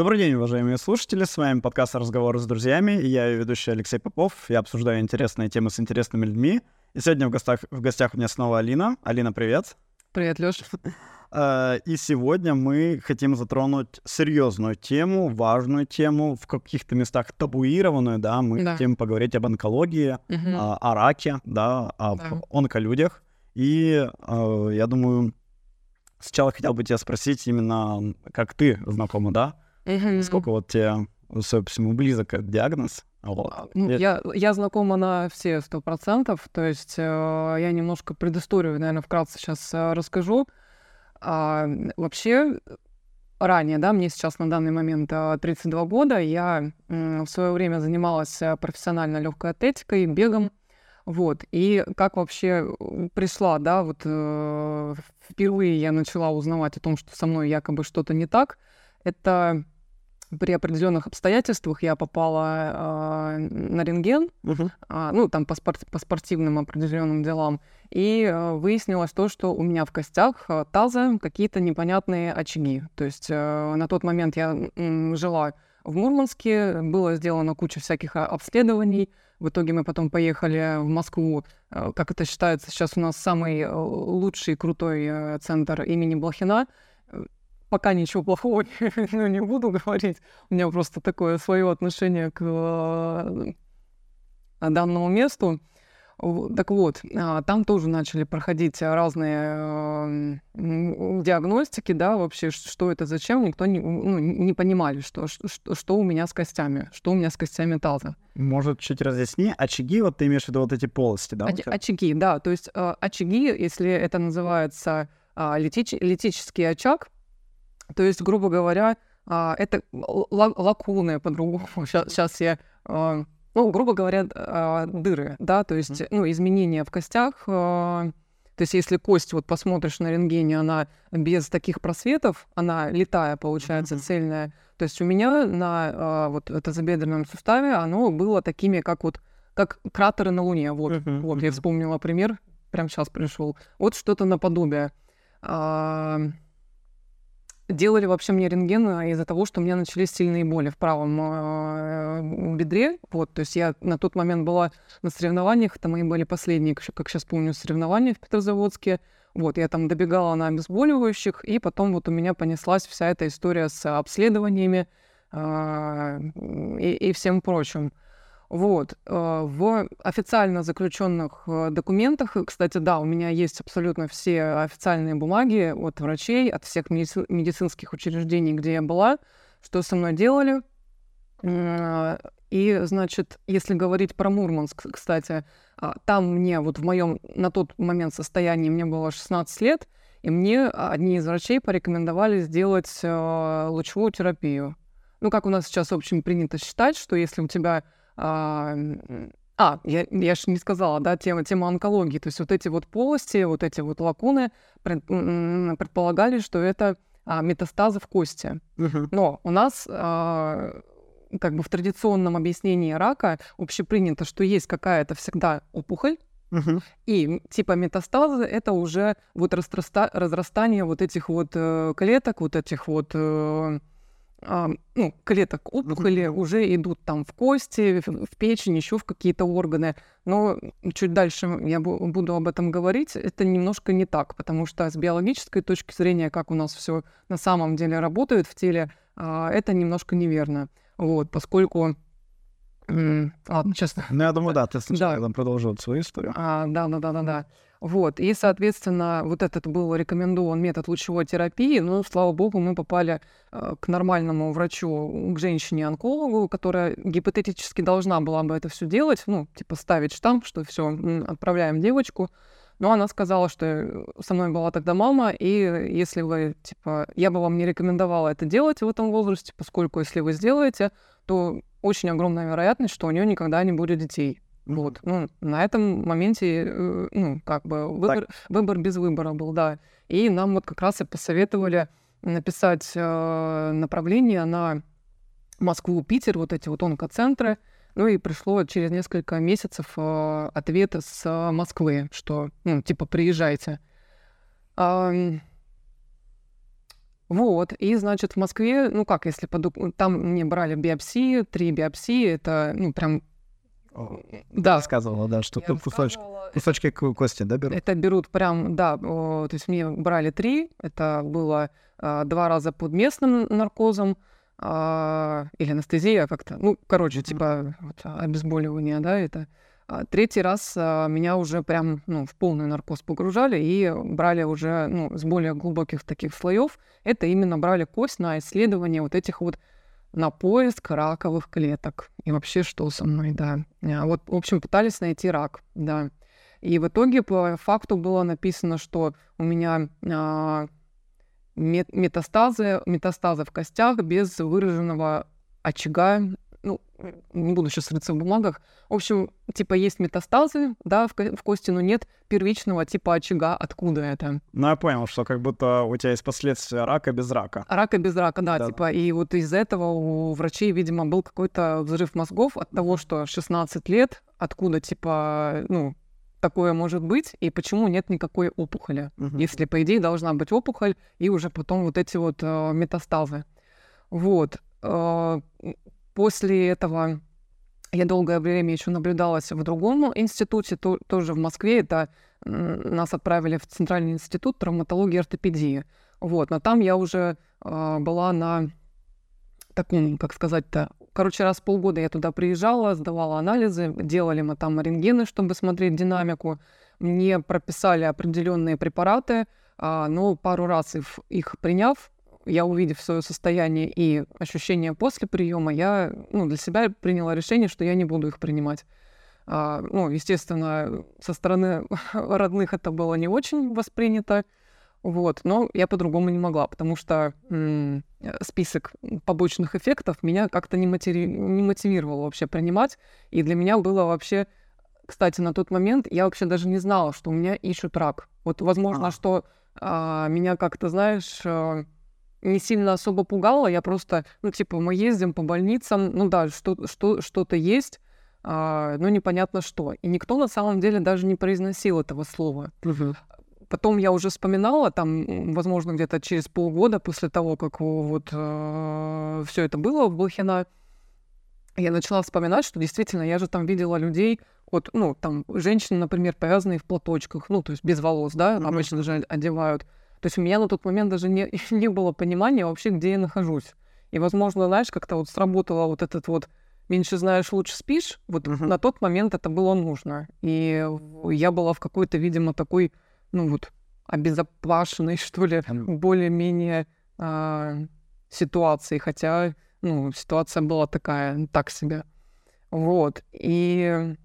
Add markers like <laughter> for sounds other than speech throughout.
Добрый день, уважаемые слушатели. С вами подкаст «Разговоры с друзьями». И я ведущий Алексей Попов. Я обсуждаю интересные темы с интересными людьми. И сегодня в гостях, в гостях у меня снова Алина. Алина, привет. Привет, Лёша. <laughs> И сегодня мы хотим затронуть серьезную тему, важную тему, в каких-то местах табуированную, да, мы да. хотим поговорить об онкологии, угу. о раке, да, об да. онколюдях. И я думаю, сначала хотел бы тебя спросить именно, как ты знакома, да? Угу. Сколько вот тебе, собственно, близок этот диагноз? Вот. А, ну, я, я знакома на все сто процентов, то есть э, я немножко предысторию, наверное, вкратце сейчас э, расскажу. А, вообще, ранее, да, мне сейчас на данный момент 32 э, года, я э, в свое время занималась э, профессионально легкой атлетикой, бегом, вот, и как вообще пришла, да, вот э, впервые я начала узнавать о том, что со мной якобы что-то не так, это при определенных обстоятельствах я попала э, на рентген, uh-huh. э, ну, там по, спорт, по спортивным определенным делам, и э, выяснилось то, что у меня в костях э, таза какие-то непонятные очаги. То есть э, на тот момент я э, жила в Мурманске, было сделано куча всяких обследований, в итоге мы потом поехали в Москву, как это считается, сейчас у нас самый лучший, крутой центр имени Блохина, пока ничего плохого <laughs> ну, не буду говорить. У меня просто такое свое отношение к э, данному месту. Так вот, а, там тоже начали проходить разные э, диагностики, да, вообще, что это, зачем, никто не, ну, не понимали, что, что, что у меня с костями, что у меня с костями таза. Может, чуть разъясни, очаги, вот ты имеешь в виду вот эти полости, да? Оч- очаги, да, то есть э, очаги, если это называется а, литич, литический очаг, то есть, грубо говоря, а, это лакуны по-другому. <laughs> Сейчас я а, ну, грубо говоря, а, дыры, да, то есть, ну, изменения в костях. То есть, если кость, вот посмотришь на рентгене, она без таких просветов, она летая, получается, цельная. То есть у меня на вот это забедренном суставе оно было такими, как вот как кратеры на Луне. Вот, uh-huh, вот uh-huh. я вспомнила пример, прям сейчас пришел. Вот что-то наподобие делали вообще мне рентген а, из-за того, что у меня начались сильные боли в правом э, бедре. Вот, то есть я на тот момент была на соревнованиях, это мои были последние, как сейчас помню, соревнования в Петрозаводске. Вот, я там добегала на обезболивающих, и потом вот у меня понеслась вся эта история с обследованиями э, и, и всем прочим. Вот. Э, в официально заключенных э, документах, кстати, да, у меня есть абсолютно все официальные бумаги от врачей, от всех медици- медицинских учреждений, где я была, что со мной делали. Э, и, значит, если говорить про Мурманск, кстати, а, там мне вот в моем на тот момент состоянии мне было 16 лет, и мне одни из врачей порекомендовали сделать лучевую терапию. Ну, как у нас сейчас, в общем, принято считать, что если у тебя а, а, я, я же не сказала, да, тема, тема онкологии. То есть вот эти вот полости, вот эти вот лакуны пред, предполагали, что это а, метастазы в кости. Uh-huh. Но у нас а, как бы в традиционном объяснении рака общепринято, что есть какая-то всегда опухоль, Uh-huh. И типа метастазы это уже вот разраста- разрастание вот этих вот э, клеток, вот этих вот э, ну, клеток опухоли mm-hmm. уже идут там в кости, в, в печень, еще в какие-то органы. Но чуть дальше я буду об этом говорить. Это немножко не так, потому что с биологической точки зрения, как у нас все на самом деле работает в теле, а, это немножко неверно. Вот, поскольку Ладно, честно. Ну, я думаю, да, ты <laughs> сначала да. продолжил свою историю. А, да, да, да, да, да. Вот, и, соответственно, вот этот был рекомендован метод лучевой терапии, но, слава богу, мы попали э, к нормальному врачу, к женщине-онкологу, которая гипотетически должна была бы это все делать, ну, типа ставить штамп, что все, отправляем девочку. Но она сказала, что э, со мной была тогда мама, и если вы, типа, я бы вам не рекомендовала это делать в этом возрасте, поскольку если вы сделаете, то очень огромная вероятность, что у нее никогда не будет детей. Вот. Ну, на этом моменте, э, ну, как бы выбор, выбор без выбора был, да. И нам вот как раз и посоветовали написать э, направление на Москву, Питер, вот эти вот онкоцентры. Ну и пришло через несколько месяцев э, ответ с Москвы, что, ну, типа, приезжайте. Э, Вот, и, значит, в Москве, ну как, если под... там мне брали биопсии, три биопсии, это, ну, прям да. Рассказывала, да, что тут кусочки, кусочки кости, да, берут? Это берут прям, да, то есть мне брали три, это было а, два раза под местным наркозом, а, или анестезия как-то, ну, короче, типа вот, обезболивание, да, это. А третий раз а, меня уже прям ну, в полный наркоз погружали и брали уже ну, с более глубоких таких слоев. Это именно брали кость на исследование вот этих вот на поиск раковых клеток. И вообще, что со мной, да. А вот, в общем, пытались найти рак, да. И в итоге по факту было написано, что у меня а, метастазы, метастазы в костях без выраженного очага ну, не буду сейчас рыться в бумагах. В общем, типа есть метастазы, да, в, в кости, но нет первичного типа очага, откуда это. Ну, я понял, что как будто у тебя есть последствия рака без рака. Рака без рака, да, да. типа, и вот из этого у врачей, видимо, был какой-то взрыв мозгов от того, что 16 лет, откуда, типа, ну, такое может быть, и почему нет никакой опухоли, угу. если, по идее, должна быть опухоль, и уже потом вот эти вот э, метастазы. Вот. После этого я долгое время еще наблюдалась в другом институте, то, тоже в Москве. Это нас отправили в Центральный институт травматологии и ортопедии. Вот, но там я уже э, была на таком, как сказать-то, короче, раз в полгода я туда приезжала, сдавала анализы, делали мы там рентгены, чтобы смотреть динамику. Мне прописали определенные препараты, э, но пару раз их, их приняв, я, увидев свое состояние и ощущения после приема, я ну, для себя приняла решение, что я не буду их принимать. А, ну, естественно, со стороны <laughs> родных это было не очень воспринято, вот, но я по-другому не могла, потому что м- список побочных эффектов меня как-то не, мотиви- не мотивировал вообще принимать, и для меня было вообще, кстати, на тот момент я вообще даже не знала, что у меня ищут рак. Вот, возможно, а. что а, меня как-то, знаешь, а, не сильно особо пугало. Я просто, ну, типа, мы ездим по больницам, ну да, что, что, что-то есть, а, но непонятно что. И никто на самом деле даже не произносил этого слова. Угу. Потом я уже вспоминала, там, возможно, где-то через полгода после того, как вот э, все это было в Блохина, я начала вспоминать, что действительно я же там видела людей, вот, ну, там, женщины, например, повязанные в платочках, ну, то есть без волос, да, mm-hmm. обычно же одевают. То есть у меня на тот момент даже не, <laughs> не было понимания вообще, где я нахожусь. И, возможно, знаешь, как-то вот сработало вот этот вот меньше знаешь, лучше спишь. Вот uh-huh. на тот момент это было нужно. И я была в какой-то, видимо, такой, ну вот, обезопасенной, <laughs> что ли, более-менее а, ситуации. Хотя, ну, ситуация была такая, так себе. Вот. И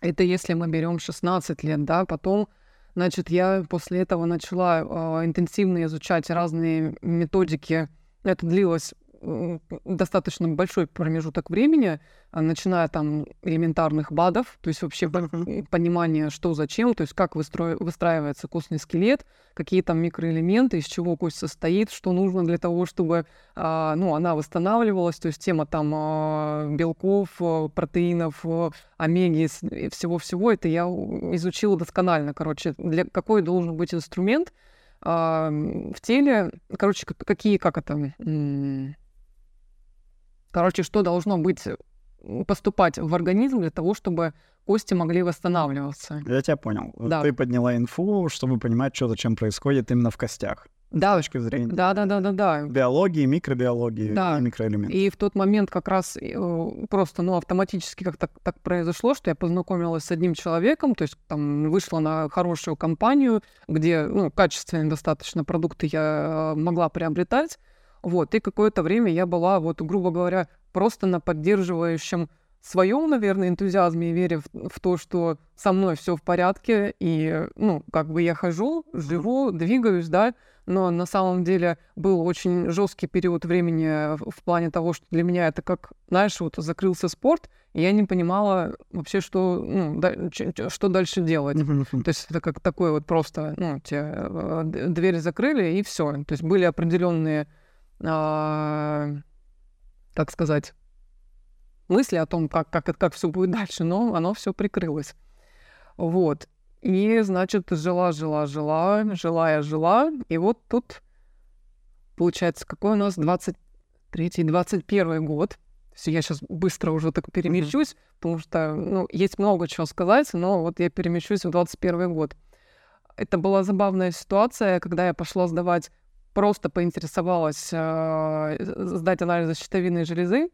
это если мы берем 16 лет, да, потом Значит, я после этого начала э, интенсивно изучать разные методики. Это длилось достаточно большой промежуток времени, а, начиная там элементарных БАДов, то есть вообще понимание, что зачем, то есть как выстро... выстраивается костный скелет, какие там микроэлементы, из чего кость состоит, что нужно для того, чтобы а, ну, она восстанавливалась, то есть тема там а, белков, протеинов, омеги, всего-всего, это я изучила досконально, короче, для какой должен быть инструмент, в теле, короче, какие, как это, Короче, что должно быть поступать в организм для того, чтобы кости могли восстанавливаться. Я тебя понял. Да. Ты подняла инфу, чтобы понимать, что зачем происходит именно в костях. Да. С точки зрения. Да, да, да, да, да. Биологии, микробиологии да. и микроэлементов. И в тот момент как раз э, просто, ну, автоматически как-то так произошло, что я познакомилась с одним человеком, то есть там вышла на хорошую компанию, где, ну, качественные достаточно продукты я э, могла приобретать. Вот, и какое-то время я была, вот, грубо говоря, просто на поддерживающем своем, наверное, энтузиазме и вере в, в то, что со мной все в порядке, и, ну, как бы я хожу, живу, двигаюсь, да, но на самом деле был очень жесткий период времени в, в плане того, что для меня это как, знаешь, вот закрылся спорт, и я не понимала вообще, что, ну, да, что дальше делать. То есть это как такое вот просто, ну, те э, двери закрыли, и все. То есть были определенные а, как сказать, мысли о том, как, как, как все будет дальше, но оно все прикрылось. Вот. И, значит, жила, жила, жила, жила я, жила. И вот тут получается, какой у нас 23-21 год. Есть я сейчас быстро уже так перемещусь, mm-hmm. потому что ну, есть много чего сказать, но вот я перемещусь в 21 год. Это была забавная ситуация, когда я пошла сдавать, просто поинтересовалась э, сдать анализ щитовидной железы,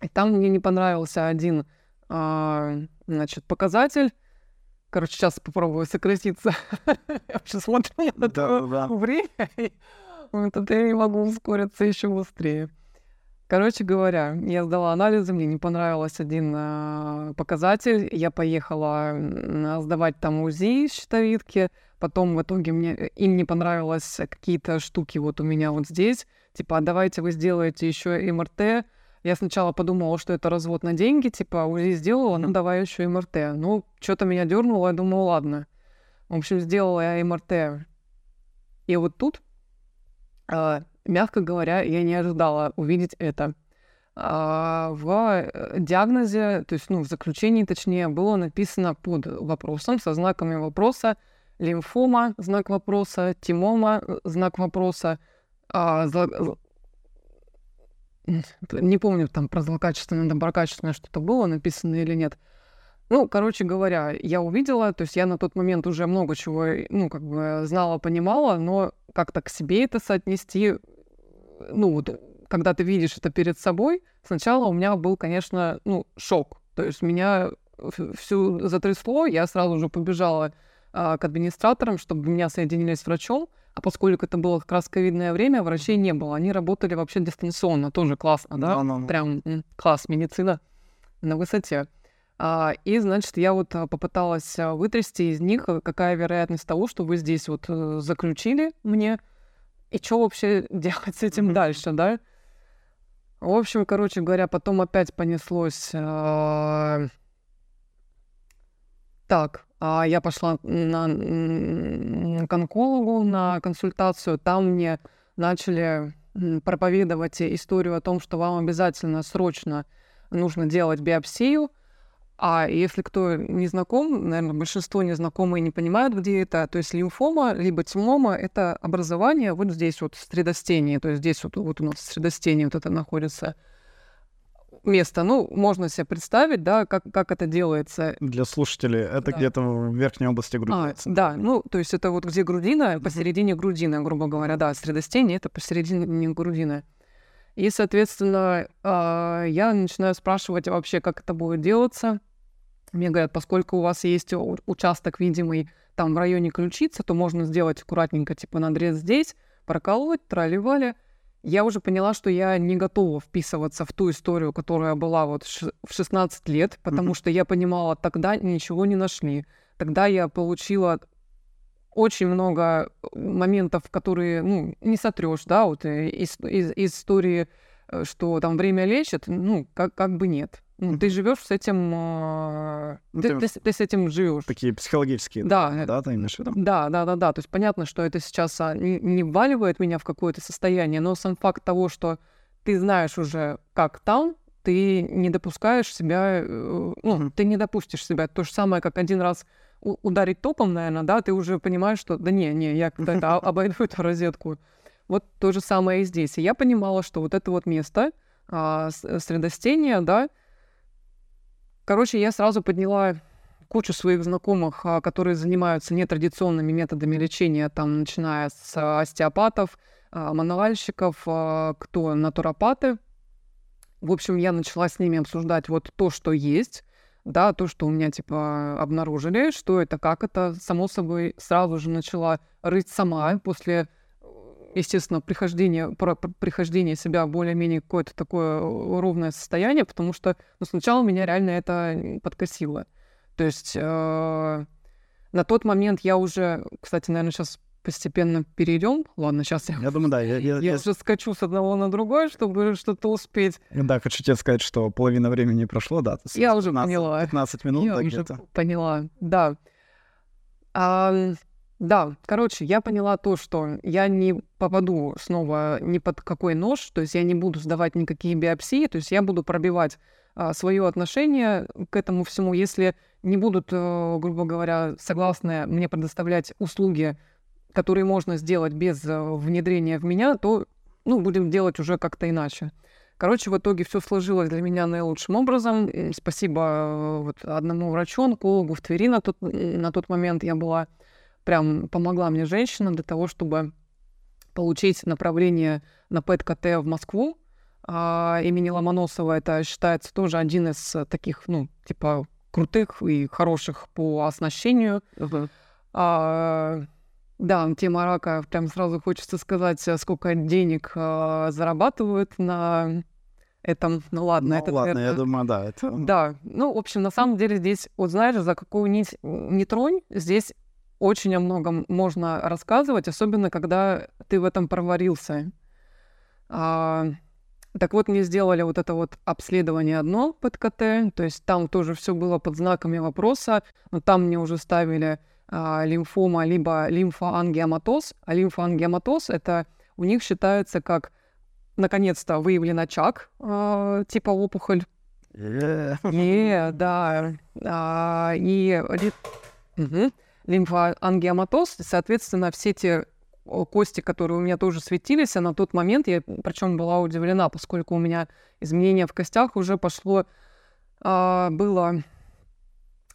и там мне не понравился один э, значит, показатель, Короче, сейчас попробую сократиться. <laughs> Я вообще смотрю на это время, <laughs> это я не могу ускориться еще быстрее. Короче говоря, я сдала анализы, мне не понравился один э, показатель. Я поехала сдавать там УЗИ щитовидки. Потом в итоге мне, им не понравилось какие-то штуки вот у меня вот здесь. Типа, а давайте вы сделаете еще МРТ. Я сначала подумала, что это развод на деньги, типа, УЗИ сделала, ну давай еще МРТ. Ну, что-то меня дернуло, я думала, ладно. В общем, сделала я МРТ. И вот тут, э, мягко говоря, я не ожидала увидеть это. А в э, диагнозе, то есть, ну, в заключении, точнее, было написано под вопросом со знаками вопроса лимфома, знак вопроса, тимома, знак вопроса, а, не помню, там про злокачественное, доброкачественное что-то было написано или нет. Ну, короче говоря, я увидела, то есть я на тот момент уже много чего, ну, как бы знала, понимала, но как-то к себе это соотнести, ну, вот, когда ты видишь это перед собой, сначала у меня был, конечно, ну, шок. То есть меня всю затрясло, я сразу же побежала к администраторам, чтобы меня соединили с врачом, а поскольку это было как раз ковидное время, врачей не было. Они работали вообще дистанционно, тоже классно, да? да, да. Прям класс, медицина на высоте. А, и, значит, я вот а, попыталась а, вытрясти из них, э, какая вероятность того, что вы здесь вот э, заключили мне, и что вообще <laughs> делать с этим дальше, да? В общем, короче говоря, потом опять понеслось... Так, а я пошла на, к онкологу на консультацию. Там мне начали проповедовать историю о том, что вам обязательно срочно нужно делать биопсию. А если кто не знаком, наверное, большинство не знакомы и не понимают, где это, то есть лимфома либо тимома — это образование вот здесь вот средостение, то есть здесь вот, вот у нас средостение вот это находится — место. Ну, можно себе представить, да, как, как это делается. Для слушателей это да. где-то в верхней области груди. А, да, ну, то есть это вот где грудина, посередине грудины, грубо говоря, да, средостение — это посередине грудины. И, соответственно, а, я начинаю спрашивать вообще, как это будет делаться. Мне говорят, поскольку у вас есть участок видимый там в районе ключицы, то можно сделать аккуратненько, типа, надрез здесь, проколоть, тролливали — я уже поняла, что я не готова вписываться в ту историю, которая была вот в 16 лет, потому mm-hmm. что я понимала, тогда ничего не нашли. Тогда я получила очень много моментов, которые, ну, не сотрешь, да, вот э, из, из, из истории, э, что там время лечит, ну, как, как бы нет. Ну, ты живешь с этим, э, ну, ты, ты, ты с этим живешь. Такие психологические, да, да, ты имеешь в виду? Да, да, да, да. То есть понятно, что это сейчас а, не, вваливает меня в какое-то состояние, но сам факт того, что ты знаешь уже, как там, ты не допускаешь себя, э, ну, mm-hmm. ты не допустишь себя. То же самое, как один раз ударить топом, наверное, да, ты уже понимаешь, что да не, не, я когда-то <laughs> обойду эту розетку. Вот то же самое и здесь. И я понимала, что вот это вот место а, средостения, да, Короче, я сразу подняла кучу своих знакомых, а, которые занимаются нетрадиционными методами лечения, там, начиная с остеопатов, а, мануальщиков, а, кто натуропаты. В общем, я начала с ними обсуждать вот то, что есть, да, то, что у меня, типа, обнаружили, что это, как это. Само собой, сразу же начала рыть сама после естественно, прихождение, про, про прихождение себя более-менее какое-то такое э, ровное состояние, потому что ну, сначала меня реально это подкосило. То есть э, на тот момент я уже, кстати, наверное, сейчас постепенно перейдем. Ладно, сейчас я... Я думаю, да. Я, я, я, я уже скачу с одного на другой, чтобы что-то успеть. Да, хочу тебе сказать, что половина времени прошло, да. Я уже поняла. 15 минут. Я уже поняла, да. А, да, короче, я поняла то, что я не попаду снова ни под какой нож, то есть я не буду сдавать никакие биопсии, то есть я буду пробивать а, свое отношение к этому всему, если не будут, э, грубо говоря, согласны мне предоставлять услуги которые можно сделать без э, внедрения в меня, то ну, будем делать уже как-то иначе. Короче, в итоге все сложилось для меня наилучшим образом. И спасибо э, вот одному врачу, онкологу в Твери на тот, на тот момент я была. Прям помогла мне женщина для того, чтобы получить направление на ПЭТ-КТ в Москву. А, имени Ломоносова это считается тоже один из таких, ну, типа, крутых и хороших по оснащению. Uh-huh. А, да, тема рака, прям сразу хочется сказать, э, сколько денег э, зарабатывают на этом. Ну ладно, ну, это... ладно, это... я думаю, да. Это... Да, ну, в общем, на самом деле здесь, вот знаешь, за какую нить не тронь, здесь очень о многом можно рассказывать, особенно когда ты в этом проварился. А, так вот, мне сделали вот это вот обследование одно под КТ, то есть там тоже все было под знаками вопроса, но там мне уже ставили а, лимфома, либо лимфоангиоматоз. А лимфоангиоматоз — это у них считается как наконец-то выявлен очаг, а, типа опухоль. Yeah. Yeah, да. А, и угу. Лимфоангиоматоз, соответственно, все те кости, которые у меня тоже светились, а на тот момент я, причем была удивлена, поскольку у меня изменение в костях уже пошло, а, было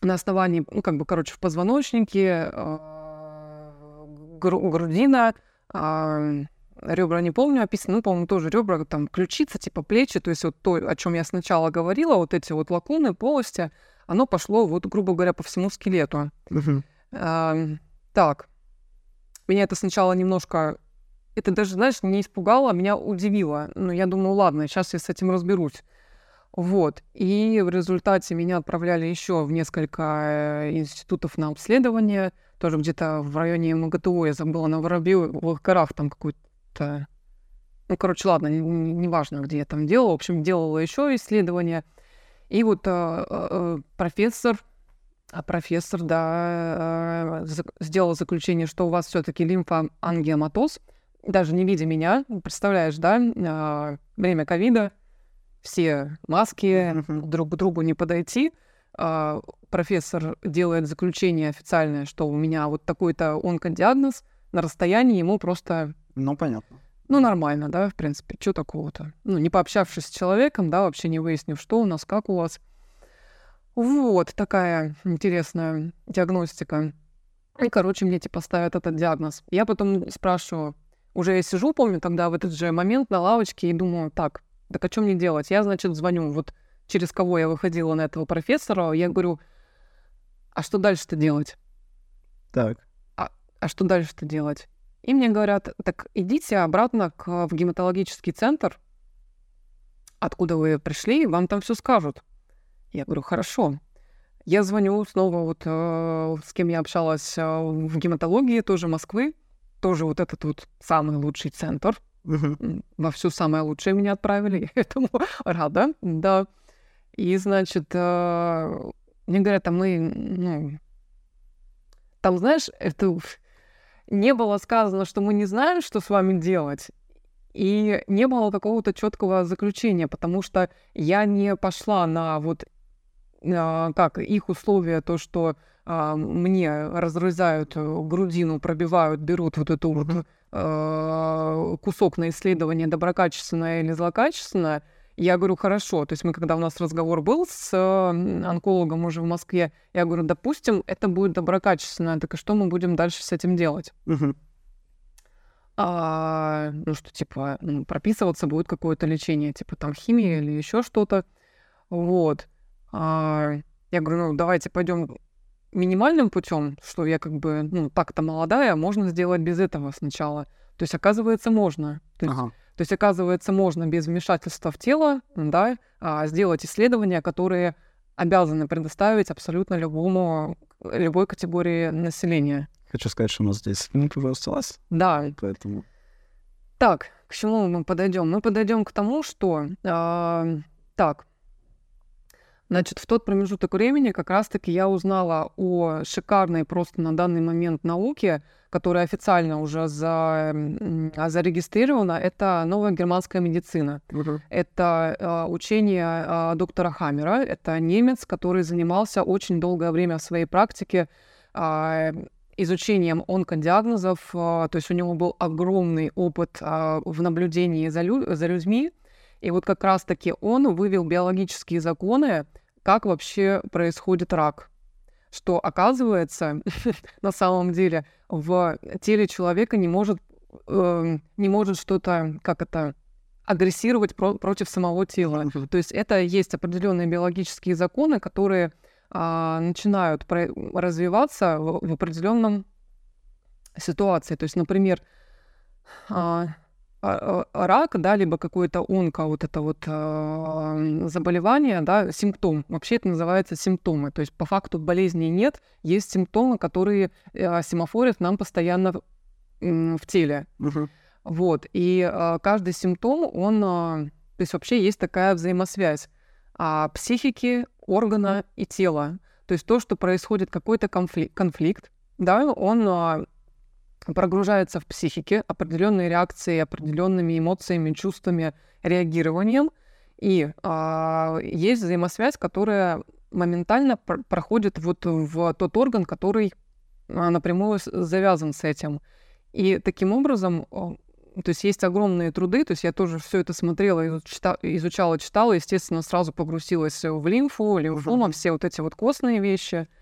на основании, ну, как бы, короче, в позвоночнике, э, грудина, э, ребра не помню, описано, ну, по-моему, тоже ребра, там, ключица, типа плечи, то есть вот то, о чем я сначала говорила, вот эти вот лакуны, полости, оно пошло, вот, грубо говоря, по всему скелету. Uh-huh. Э, так, меня это сначала немножко, это даже, знаешь, не испугало, а меня удивило. Ну, я думаю, ладно, сейчас я с этим разберусь. Вот. И в результате меня отправляли еще в несколько э, институтов на обследование, тоже где-то в районе МГТУ, я забыла, на Воробьевых горах там какой-то... Ну, короче, ладно, неважно, не где я там делала. В общем, делала еще исследования. И вот э, э, профессор, а профессор, да, э, сделал заключение, что у вас все-таки лимфоангиоматоз, даже не видя меня, представляешь, да, э, время ковида, все маски, друг к другу не подойти. А, профессор делает заключение официальное, что у меня вот такой-то онкодиагноз, на расстоянии ему просто... Ну, понятно. Ну, нормально, да, в принципе, что такого-то? Ну, не пообщавшись с человеком, да, вообще не выяснив, что у нас, как у вас. Вот такая интересная диагностика. И, короче, мне типа ставят этот диагноз. Я потом спрашиваю, уже я сижу, помню, тогда в этот же момент на лавочке и думаю, так, так о чем мне делать? Я, значит, звоню, вот через кого я выходила на этого профессора, я говорю, а что дальше-то делать? Так. А, а что дальше-то делать? И мне говорят, так идите обратно к, в гематологический центр, откуда вы пришли, вам там все скажут. Я говорю, хорошо. Я звоню снова вот э, с кем я общалась э, в гематологии, тоже Москвы, тоже вот этот вот самый лучший центр, во все самое лучшее меня отправили, <laughs> я этому рада, да. И, значит, э, мне говорят, а мы, ну, там, знаешь, это не было сказано, что мы не знаем, что с вами делать, и не было какого-то четкого заключения, потому что я не пошла на вот как их условия, то, что а, мне разрезают грудину, пробивают, берут вот эту вот э, кусок на исследование доброкачественное или злокачественное, я говорю, хорошо. То есть мы, когда у нас разговор был с онкологом уже в Москве, я говорю, допустим, это будет доброкачественное, так и что мы будем дальше с этим делать? Угу. А, ну, что, типа, прописываться будет какое-то лечение, типа, там, химия или еще что-то. Вот. А, я говорю, ну, давайте пойдем минимальным путем, что я как бы, ну, так-то молодая, можно сделать без этого сначала. То есть, оказывается, можно. То есть, ага. то есть оказывается, можно без вмешательства в тело, да, а, сделать исследования, которые обязаны предоставить абсолютно любому, любой категории населения. Хочу сказать, что у нас здесь минута уже осталась. Да. Поэтому... Так, к чему мы подойдем? Мы подойдем к тому, что... Э, так, Значит, в тот промежуток времени как раз-таки я узнала о шикарной просто на данный момент науке, которая официально уже за, зарегистрирована. Это новая германская медицина. Uh-huh. Это э, учение э, доктора Хаммера. Это немец, который занимался очень долгое время в своей практике э, изучением онкодиагнозов, то есть у него был огромный опыт в наблюдении за, лю- за людьми, и вот как раз-таки он вывел биологические законы, как вообще происходит рак. Что оказывается, <laughs> на самом деле, в теле человека не может, э, не может что-то, как это, агрессировать про- против самого тела. То есть это есть определенные биологические законы, которые а, начинают про- развиваться в, в определенном ситуации. То есть, например, а, рак, да, либо какое-то онко, вот это вот э, заболевание, да, симптом. Вообще это называется симптомы. То есть по факту болезни нет, есть симптомы, которые э, семафорят нам постоянно э, в теле. Uh-huh. Вот. И э, каждый симптом, он... Э, то есть вообще есть такая взаимосвязь а, психики, органа и тела. То есть то, что происходит какой-то конфликт, конфликт да, он прогружается в психике определенные реакции, определенными эмоциями, чувствами, реагированием. И а, есть взаимосвязь, которая моментально пр- проходит вот в тот орган, который а, напрямую завязан с этим. И таким образом, то есть есть огромные труды, то есть я тоже все это смотрела, изучала, изучала, читала, естественно, сразу погрузилась в лимфу, лимфома, все вот эти вот костные вещи –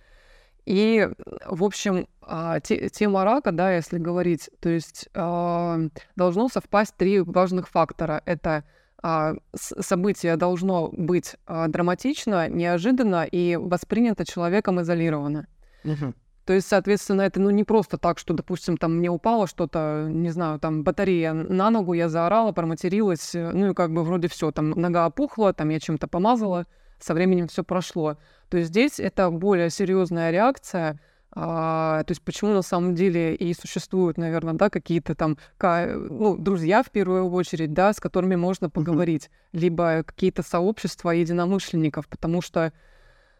и, в общем, а, тема рака, да, если говорить, то есть а, должно совпасть три важных фактора. Это а, событие должно быть драматично, неожиданно и воспринято человеком изолированно. Угу. То есть, соответственно, это ну, не просто так, что, допустим, там мне упало что-то, не знаю, там батарея на ногу, я заорала, проматерилась, ну и как бы вроде все, там нога опухла, там я чем-то помазала, со временем все прошло. То есть здесь это более серьезная реакция, а, то есть почему на самом деле и существуют, наверное, да, какие-то там ну, друзья в первую очередь, да, с которыми можно поговорить, либо какие-то сообщества единомышленников, потому что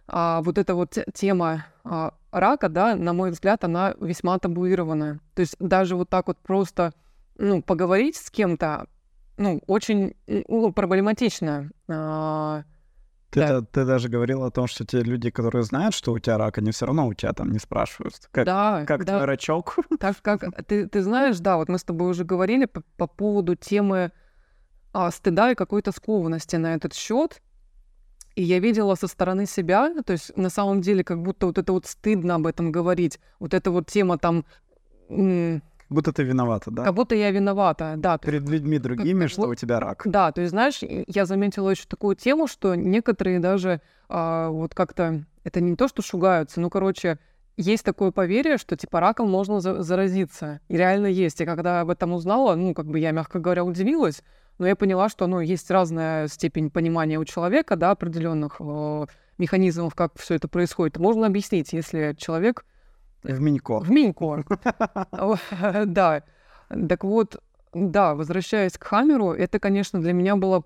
а, вот эта вот тема а, рака, да, на мой взгляд, она весьма табуированная. То есть даже вот так вот просто ну, поговорить с кем-то, ну, очень ну, проблематично. А, ты, да. ты даже говорил о том, что те люди, которые знают, что у тебя рак, они все равно у тебя там не спрашивают. Как, да, как да. твой рачок? <laughs> Так как ты, ты знаешь, да, вот мы с тобой уже говорили по, по поводу темы а, стыда и какой-то скованности на этот счет. И я видела со стороны себя, то есть на самом деле как будто вот это вот стыдно об этом говорить. Вот эта вот тема там как будто ты виновата, да? Как будто я виновата, да. Перед людьми другими, как, что у тебя рак. Да, то есть, знаешь, я заметила еще такую тему, что некоторые даже а, вот как-то, это не то, что шугаются, ну, короче, есть такое поверье, что типа раком можно за- заразиться. И реально есть. И когда об этом узнала, ну, как бы я, мягко говоря, удивилась, но я поняла, что, ну, есть разная степень понимания у человека, да, определенных э, механизмов, как все это происходит. Можно объяснить, если человек в Минько. В Минько. <laughs> Да. Так вот, да, возвращаясь к Хамеру, это, конечно, для меня было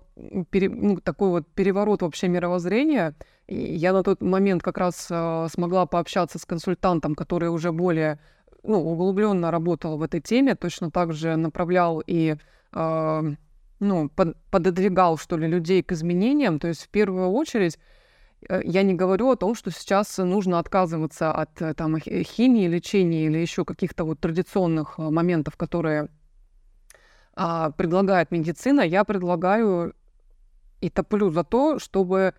пере, ну, такой вот переворот вообще мировоззрения. И я на тот момент как раз э, смогла пообщаться с консультантом, который уже более ну, углубленно работал в этой теме, точно так же направлял и э, ну, под, пододвигал, что ли, людей к изменениям. То есть в первую очередь я не говорю о том, что сейчас нужно отказываться от э, там, химии, лечения или еще каких-то вот традиционных э, моментов, которые а, предлагает медицина. Я предлагаю и топлю за то, чтобы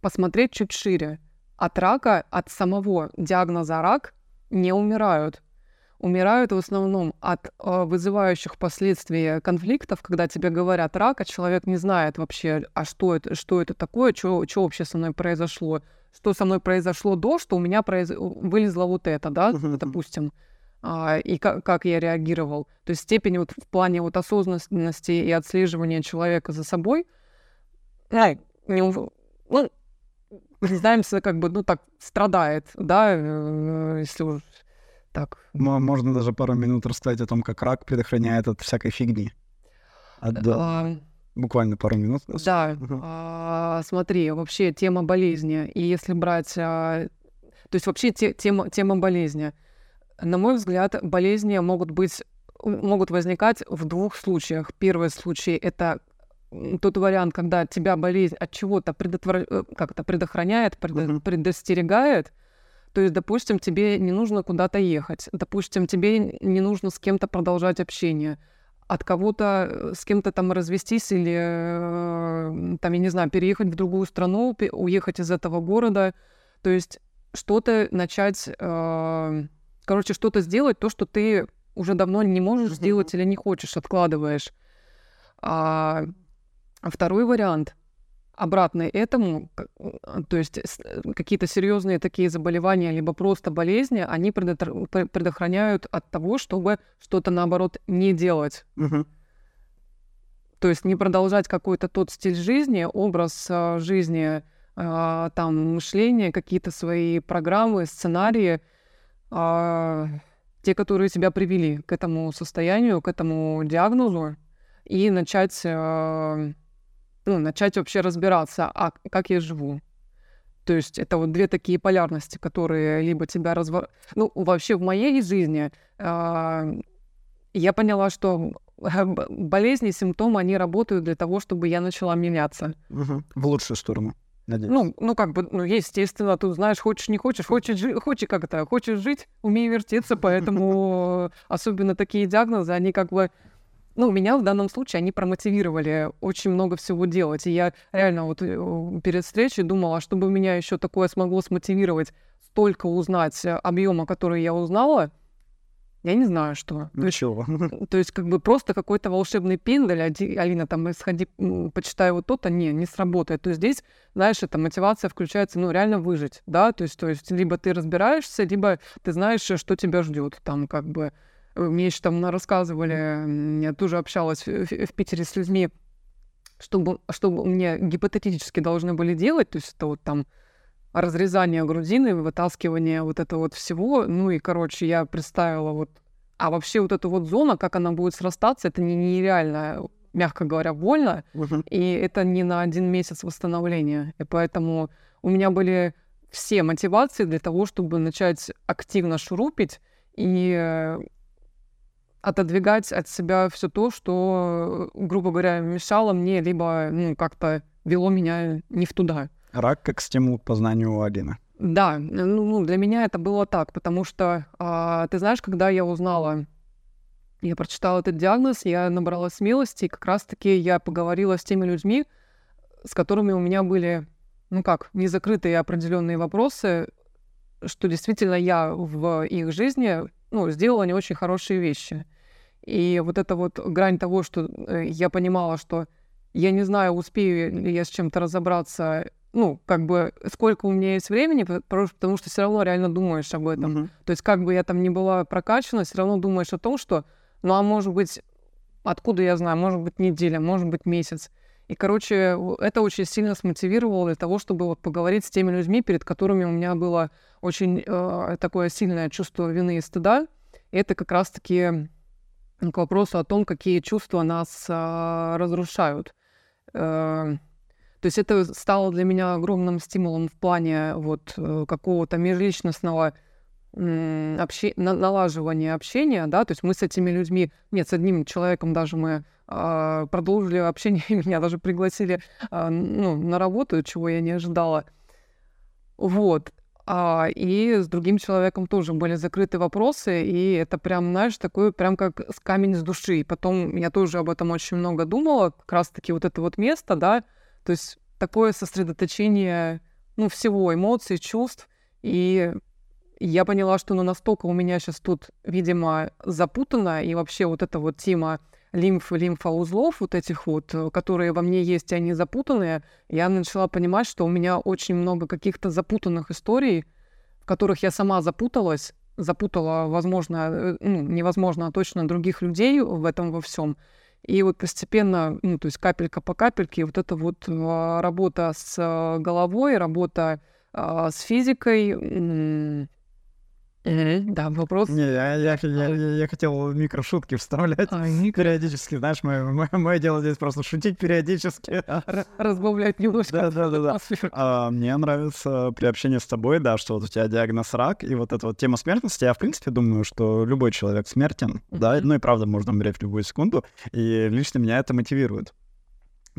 посмотреть чуть шире. От рака, от самого диагноза рак не умирают умирают в основном от э, вызывающих последствий конфликтов, когда тебе говорят рак, а человек не знает вообще, а что это, что это такое, что, вообще со мной произошло, что со мной произошло до, что у меня произ... вылезло вот это, да, допустим, а, и как, как я реагировал. То есть степень вот в плане вот осознанности и отслеживания человека за собой, ну, не знаем, как бы, ну, так страдает, да, э, если уж так. Можно даже пару минут рассказать о том, как рак предохраняет от всякой фигни. От, а, буквально пару минут. Да. Угу. А, смотри, вообще тема болезни. И если брать... А, то есть вообще те, тема, тема болезни. На мой взгляд, болезни могут быть могут возникать в двух случаях. Первый случай — это тот вариант, когда тебя болезнь от чего-то предотвра... Э, как-то предохраняет, пред... uh-huh. предостерегает, То есть, допустим, тебе не нужно куда-то ехать, допустим, тебе не нужно с кем-то продолжать общение, от кого-то э, с кем-то там развестись или, э, там, я не знаю, переехать в другую страну, уехать из этого города. То есть что-то начать, э, короче, что-то сделать, то, что ты уже давно не можешь сделать или не хочешь, откладываешь. А второй вариант обратный этому, э, то есть э, какие-то серьезные такие заболевания, либо просто болезни, они предохраняют от того, чтобы что-то наоборот не делать. Угу. То есть не продолжать какой-то тот стиль жизни, образ э, жизни, там мышление, какие-то свои программы, сценарии, а, те, которые тебя привели к этому состоянию, к этому диагнозу, и начать ну, начать вообще разбираться, а как я живу. То есть это вот две такие полярности, которые либо тебя разво... Ну, вообще в моей жизни э, я поняла, что <laughs> болезни, симптомы, они работают для того, чтобы я начала меняться. Угу. В лучшую сторону. Надеюсь. Ну, ну, как бы, ну, естественно, ты знаешь, хочешь, не хочешь, хочешь, жи- хочешь как это, хочешь жить, умей вертеться, поэтому <laughs> особенно такие диагнозы, они как бы ну, меня в данном случае они промотивировали очень много всего делать. И я реально вот э, перед встречей думала, чтобы меня еще такое смогло смотивировать, столько узнать э, объема, который я узнала, я не знаю, что. Ничего. То <laughs> то есть как бы просто какой-то волшебный пиндель, Алина, там, сходи, почитай вот то-то, не, не сработает. То есть здесь, знаешь, эта мотивация включается, ну, реально выжить, да, то есть, то есть либо ты разбираешься, либо ты знаешь, что тебя ждет, там, как бы, мне еще там рассказывали, я тоже общалась в, в Питере с людьми, чтобы, чтобы мне гипотетически должны были делать, то есть это вот там разрезание грудины, вытаскивание вот этого вот всего. Ну и, короче, я представила вот... А вообще вот эта вот зона, как она будет срастаться, это не, нереально, мягко говоря, больно. Uh-huh. И это не на один месяц восстановления. И поэтому у меня были все мотивации для того, чтобы начать активно шурупить и отодвигать от себя все то, что, грубо говоря, мешало мне, либо ну, как-то вело меня не в туда. Рак как стимул к познанию Алины. Да, ну, ну, для меня это было так, потому что, а, ты знаешь, когда я узнала, я прочитала этот диагноз, я набрала смелости, и как раз-таки я поговорила с теми людьми, с которыми у меня были, ну как, незакрытые определенные вопросы, что действительно я в их жизни ну, сделала не очень хорошие вещи. И вот эта вот грань того, что э, я понимала, что я не знаю, успею ли я с чем-то разобраться, ну, как бы, сколько у меня есть времени, потому что все равно реально думаешь об этом. Uh-huh. То есть, как бы я там не была прокачана, все равно думаешь о том, что, ну, а может быть, откуда я знаю, может быть, неделя, может быть, месяц. И, короче, это очень сильно смотивировало для того, чтобы вот поговорить с теми людьми, перед которыми у меня было очень э, такое сильное чувство вины и стыда. И это как раз-таки к вопросу о том, какие чувства нас э, разрушают. Э, то есть это стало для меня огромным стимулом в плане вот э, какого-то межличностного обще... налаживания общения, да, то есть мы с этими людьми, нет, с одним человеком даже мы продолжили общение, <laughs> меня даже пригласили э, ну, на работу, чего я не ожидала. Вот. А, и с другим человеком тоже были закрыты вопросы, и это прям, знаешь, такой прям как с камень с души. Потом я тоже об этом очень много думала, как раз-таки вот это вот место, да, то есть такое сосредоточение, ну, всего, эмоций, чувств, и я поняла, что ну настолько у меня сейчас тут, видимо, запутано, и вообще вот эта вот тема лимф, лимфоузлов вот этих вот, э, которые во мне есть, и они запутанные, я начала понимать, что у меня очень много каких-то запутанных историй, в которых я сама запуталась, запутала, возможно, э, ну, невозможно, а точно других людей в этом во всем. И вот постепенно, ну, то есть капелька по капельке, вот эта вот а, работа с э, головой, работа с физикой, да, вопрос. Не, я, я, я, я хотел микрошутки вставлять а, микро... периодически. Знаешь, мое, мое, мое дело здесь просто шутить периодически. <laughs> Разбавлять немножко. Да, да, да. да. А, мне нравится при общении с тобой, да, что вот у тебя диагноз рак, и вот эта вот тема смертности, я, в принципе, думаю, что любой человек смертен, mm-hmm. да, ну и правда, можно умереть в любую секунду, и лично меня это мотивирует.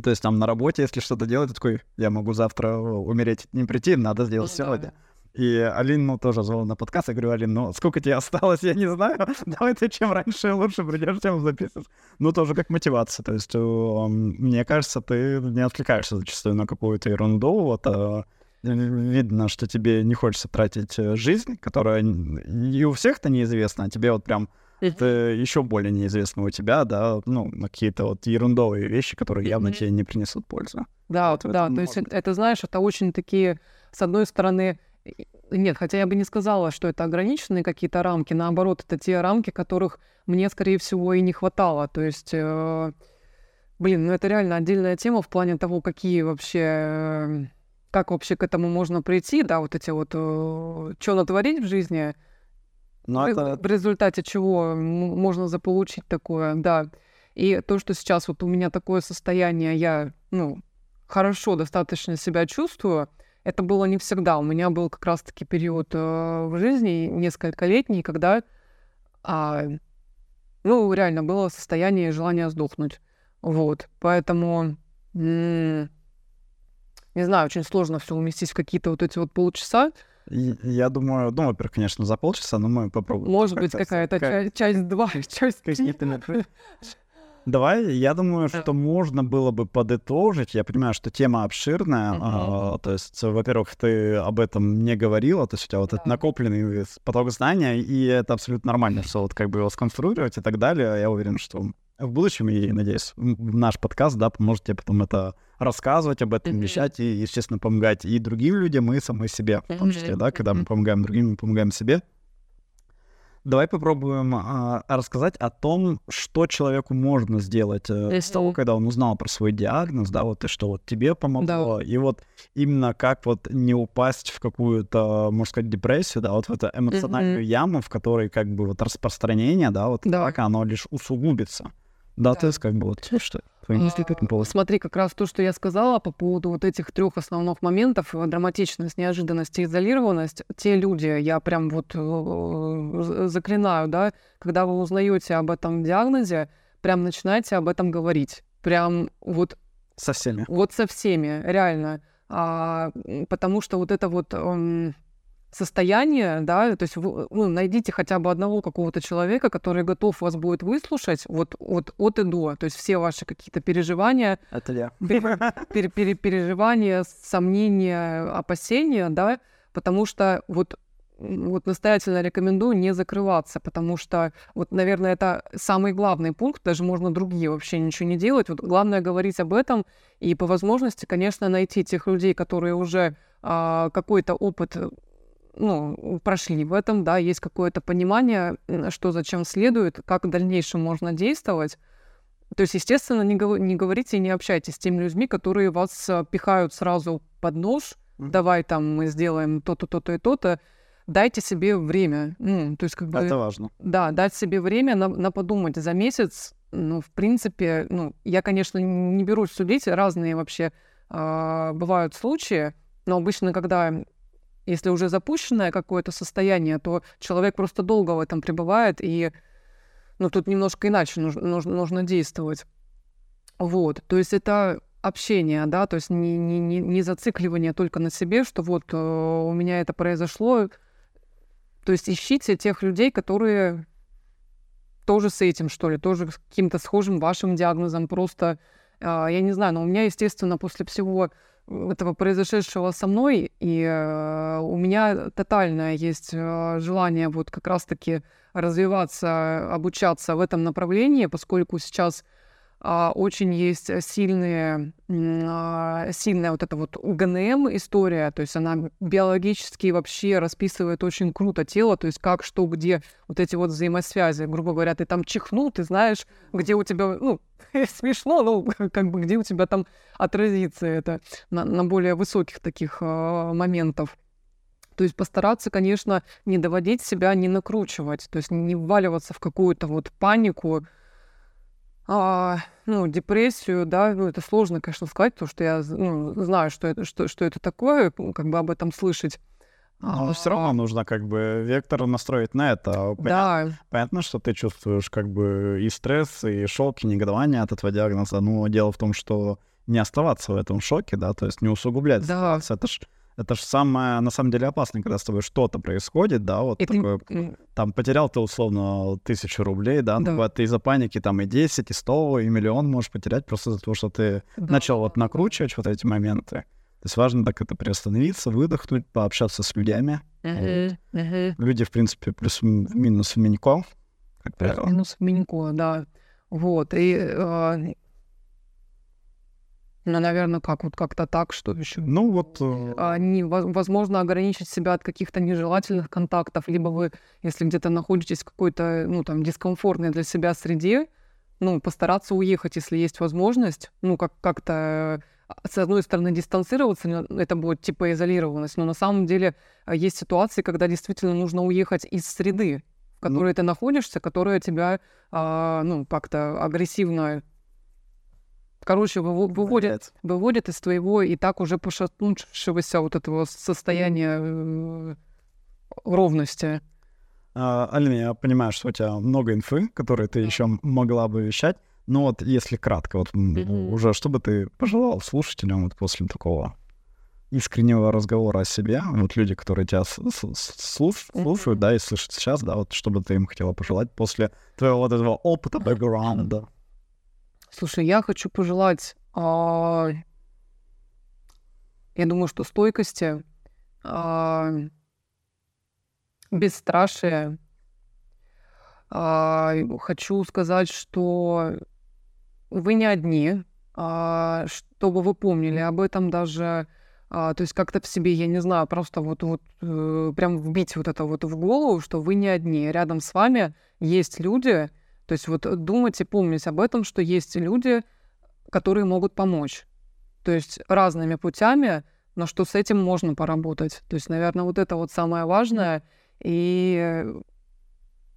То есть там на работе, если что-то делать, такой, я могу завтра умереть, не прийти, надо сделать ну, сегодня. Да. И Алину тоже звал на подкаст. Я говорю, Алин, ну сколько тебе осталось, я не знаю. <laughs> Давай ты чем раньше лучше придешь, тем записывать. Ну, тоже как мотивация. То есть, мне кажется, ты не отвлекаешься зачастую на какую-то ерунду. Вот а, видно, что тебе не хочется тратить э, жизнь, которая и у всех-то неизвестна, а тебе вот прям это еще более неизвестно у тебя, да, ну, какие-то вот ерундовые вещи, которые явно тебе не принесут пользу. Да, вот да, то есть это, знаешь, это очень такие, с одной стороны, нет, хотя я бы не сказала, что это ограниченные какие-то рамки, наоборот, это те рамки, которых мне, скорее всего, и не хватало, то есть... Э, блин, ну это реально отдельная тема в плане того, какие вообще э, как вообще к этому можно прийти, да, вот эти вот, э, что натворить в жизни, но ну, это... в результате чего можно заполучить такое, да. И то, что сейчас вот у меня такое состояние, я, ну, хорошо достаточно себя чувствую, это было не всегда. У меня был как раз-таки период э, в жизни, несколько летний, когда, а, ну, реально было состояние желания сдохнуть. Вот, поэтому, м- не знаю, очень сложно все уместить в какие-то вот эти вот полчаса. Я думаю, ну, во-первых, конечно, за полчаса, но мы попробуем. Может быть, какая-то как... часть 2, <laughs> часть 3. <laughs> Давай, я думаю, что можно было бы подытожить. Я понимаю, что тема обширная. Uh-huh. А, то есть, во-первых, ты об этом не говорила, то есть у тебя вот да. этот накопленный поток знания, и это абсолютно нормально, что вот как бы его сконструировать и так далее. Я уверен, что в будущем, и, надеюсь, наш подкаст, да, поможет тебе потом это рассказывать об этом, вещать и, естественно, помогать и другим людям, и самой себе, в том числе, да, когда мы помогаем другим, мы помогаем себе. Давай попробуем а, рассказать о том, что человеку можно сделать э, с того, когда он узнал про свой диагноз, да, вот и что вот тебе помогло, да. и вот именно как вот не упасть в какую-то, можно сказать, депрессию, да, вот в эту эмоциональную mm-hmm. яму, в которой как бы вот распространение, да, вот да. так оно лишь усугубится. Да, да. ты как бы вот что Смотри, как раз то, что я сказала по поводу вот этих трех основных моментов, э, драматичность, неожиданность и изолированность, те люди, я прям вот э, заклинаю, да, когда вы узнаете об этом диагнозе, прям начинайте об этом говорить. Прям вот... Со всеми. Вот со всеми, реально. А, потому что вот это вот... Um, состояние, да, то есть вы, ну, найдите хотя бы одного какого-то человека, который готов вас будет выслушать вот, вот от и до, то есть все ваши какие-то переживания. Это я. Пер, пер, переживания, сомнения, опасения, да, потому что вот вот настоятельно рекомендую не закрываться, потому что вот, наверное, это самый главный пункт, даже можно другие вообще ничего не делать. Вот главное говорить об этом и по возможности, конечно, найти тех людей, которые уже а, какой-то опыт ну, прошли в этом, да, есть какое-то понимание, что зачем следует, как в дальнейшем можно действовать. То есть, естественно, не, гов- не говорите и не общайтесь с теми людьми, которые вас а, пихают сразу под нож. Mm-hmm. Давай там мы сделаем то-то, то-то и то-то. Дайте себе время. Ну, то есть, как бы... Это важно. Да, дать себе время на, на подумать. За месяц, ну, в принципе, ну, я, конечно, не берусь судить. Разные вообще э, бывают случаи. Но обычно, когда если уже запущенное какое-то состояние, то человек просто долго в этом пребывает, и ну, тут немножко иначе нужно, нужно, нужно действовать. Вот, то есть это общение, да, то есть не, не, не, не зацикливание только на себе, что вот э, у меня это произошло. То есть ищите тех людей, которые тоже с этим, что ли, тоже с каким-то схожим вашим диагнозом. Просто, э, я не знаю, но у меня, естественно, после всего этого произошедшего со мной, и э, у меня тотальное есть э, желание вот как раз-таки развиваться, обучаться в этом направлении, поскольку сейчас очень есть сильные, а, сильная вот эта вот ГНМ история, то есть она биологически вообще расписывает очень круто тело, то есть как, что, где, вот эти вот взаимосвязи. Грубо говоря, ты там чихнул, ты знаешь, где у тебя, ну, <laughs> смешно, ну, <laughs> как бы где у тебя там отразится это на, на более высоких таких э, моментов. То есть постараться, конечно, не доводить себя, не накручивать, то есть не вваливаться в какую-то вот панику, а, ну, депрессию, да, ну, это сложно, конечно, сказать, потому что я ну, знаю, что это, что, что это такое, как бы об этом слышать. Но а, все равно нужно как бы вектор настроить на это. Да. Понятно, что ты чувствуешь как бы и стресс, и шок, и негодование от этого диагноза, но дело в том, что не оставаться в этом шоке, да, то есть не усугублять да. Это ж это же самое, на самом деле, опасное, когда с тобой что-то происходит, да, вот и такое, ты... там, потерял ты, условно, тысячу рублей, да, да. ты из-за паники там и 10, и 100, и миллион можешь потерять просто за то, что ты да. начал вот накручивать вот эти моменты. То есть важно так это приостановиться, выдохнуть, пообщаться с людьми. Uh-huh, uh-huh. Люди, в принципе, плюс-минус в Минько, как правило. Минус в Минько, да. Вот, и э, ну, наверное, как вот как-то так, что еще. Ну вот. Э... А, не, возможно, ограничить себя от каких-то нежелательных контактов, либо вы, если где-то находитесь в какой-то, ну там, дискомфортной для себя среде, ну постараться уехать, если есть возможность, ну как как-то с одной стороны дистанцироваться, это будет типа изолированность, но на самом деле а, есть ситуации, когда действительно нужно уехать из среды, в ну которой ну... ты находишься, которая тебя, а, ну как-то агрессивно короче, выводит, выводит из твоего и так уже пошатнувшегося вот этого состояния э, ровности. А, Алина, я понимаю, что у тебя много инфы, которые ты еще могла бы вещать. Но вот если кратко, вот mm-hmm. уже что бы ты пожелал слушателям вот после такого искреннего разговора о себе, вот люди, которые тебя слуш- слушают, mm-hmm. да, и слышат сейчас, да, вот что бы ты им хотела пожелать после твоего вот этого опыта, <laughs> бэкграунда? Слушай, я хочу пожелать, а, я думаю, что стойкости, а, бесстрашие. А, хочу сказать, что вы не одни, чтобы вы помнили об этом даже, то есть как-то в себе, я не знаю, просто вот, вот э, прям вбить вот это вот в голову, что вы не одни. Рядом с вами есть люди, то есть вот думать и помнить об этом, что есть люди, которые могут помочь. То есть разными путями, но что с этим можно поработать. То есть, наверное, вот это вот самое важное. И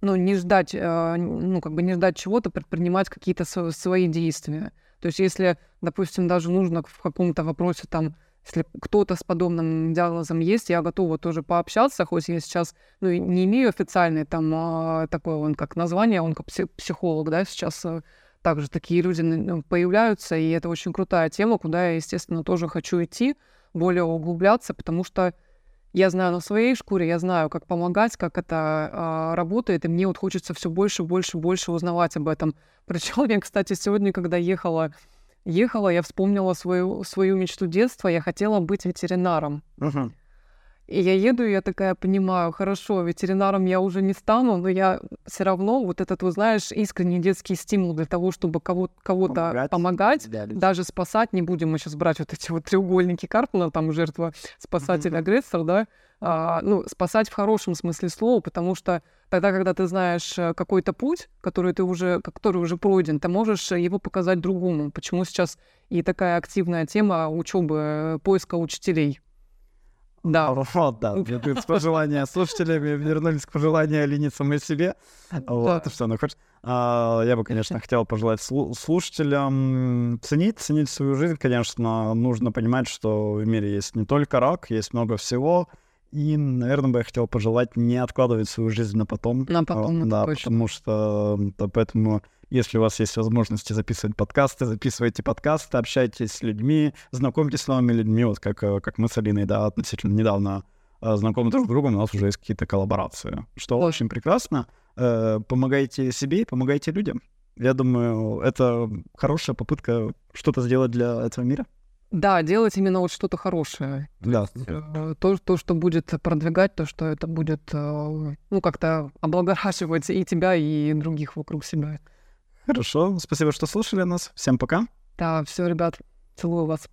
ну, не ждать, э, ну, как бы не ждать чего-то, предпринимать какие-то свои действия. То есть, если, допустим, даже нужно в каком-то вопросе там если кто-то с подобным диагнозом есть, я готова тоже пообщаться, хоть я сейчас ну, не имею официальное там а, такое он как название, он как психолог, да, сейчас а, также такие люди ну, появляются, и это очень крутая тема, куда я, естественно, тоже хочу идти, более углубляться, потому что я знаю на своей шкуре, я знаю, как помогать, как это а, работает, и мне вот хочется все больше, больше, больше узнавать об этом. Причем я, кстати, сегодня, когда ехала ехала, я вспомнила свою, свою мечту детства, я хотела быть ветеринаром. Uh-huh. И я еду, и я такая понимаю, хорошо, ветеринаром я уже не стану, но я все равно вот этот, вы знаешь, искренний детский стимул для того, чтобы кого- кого-то помогать, помогать да, даже спасать, не будем мы сейчас брать вот эти вот треугольники Карпмана, там жертва, спасатель, агрессор, да, а, ну, спасать в хорошем смысле слова, потому что тогда, когда ты знаешь э, какой-то путь, который ты уже, который уже пройден, ты можешь его показать другому. Почему сейчас и такая активная тема учебы, э, поиска учителей. Да. Вот, да. <laughs> С пожелания слушателями вернулись к пожеланию лениться самой себе. Вот, что она хочет. А, я бы, конечно, хотел пожелать слушателям ценить, ценить свою жизнь. Конечно, нужно понимать, что в мире есть не только рак, есть много всего. И, наверное, бы я хотел пожелать не откладывать свою жизнь на потом. На потом, Да, потому что поэтому, если у вас есть возможности записывать подкасты, записывайте подкасты, общайтесь с людьми, знакомьтесь с новыми людьми, вот как, э, как мы с Алиной, да, относительно недавно э, знакомы друг с другом, у нас уже есть какие-то коллаборации, что да. очень прекрасно. Э, помогайте себе, помогайте людям. Я думаю, это хорошая попытка что-то сделать для этого мира. Да, делать именно вот что-то хорошее. Да. То, то, что будет продвигать, то, что это будет, ну, как-то облагораживать и тебя, и других вокруг себя. Хорошо. Спасибо, что слушали нас. Всем пока. Да, все, ребят, целую вас.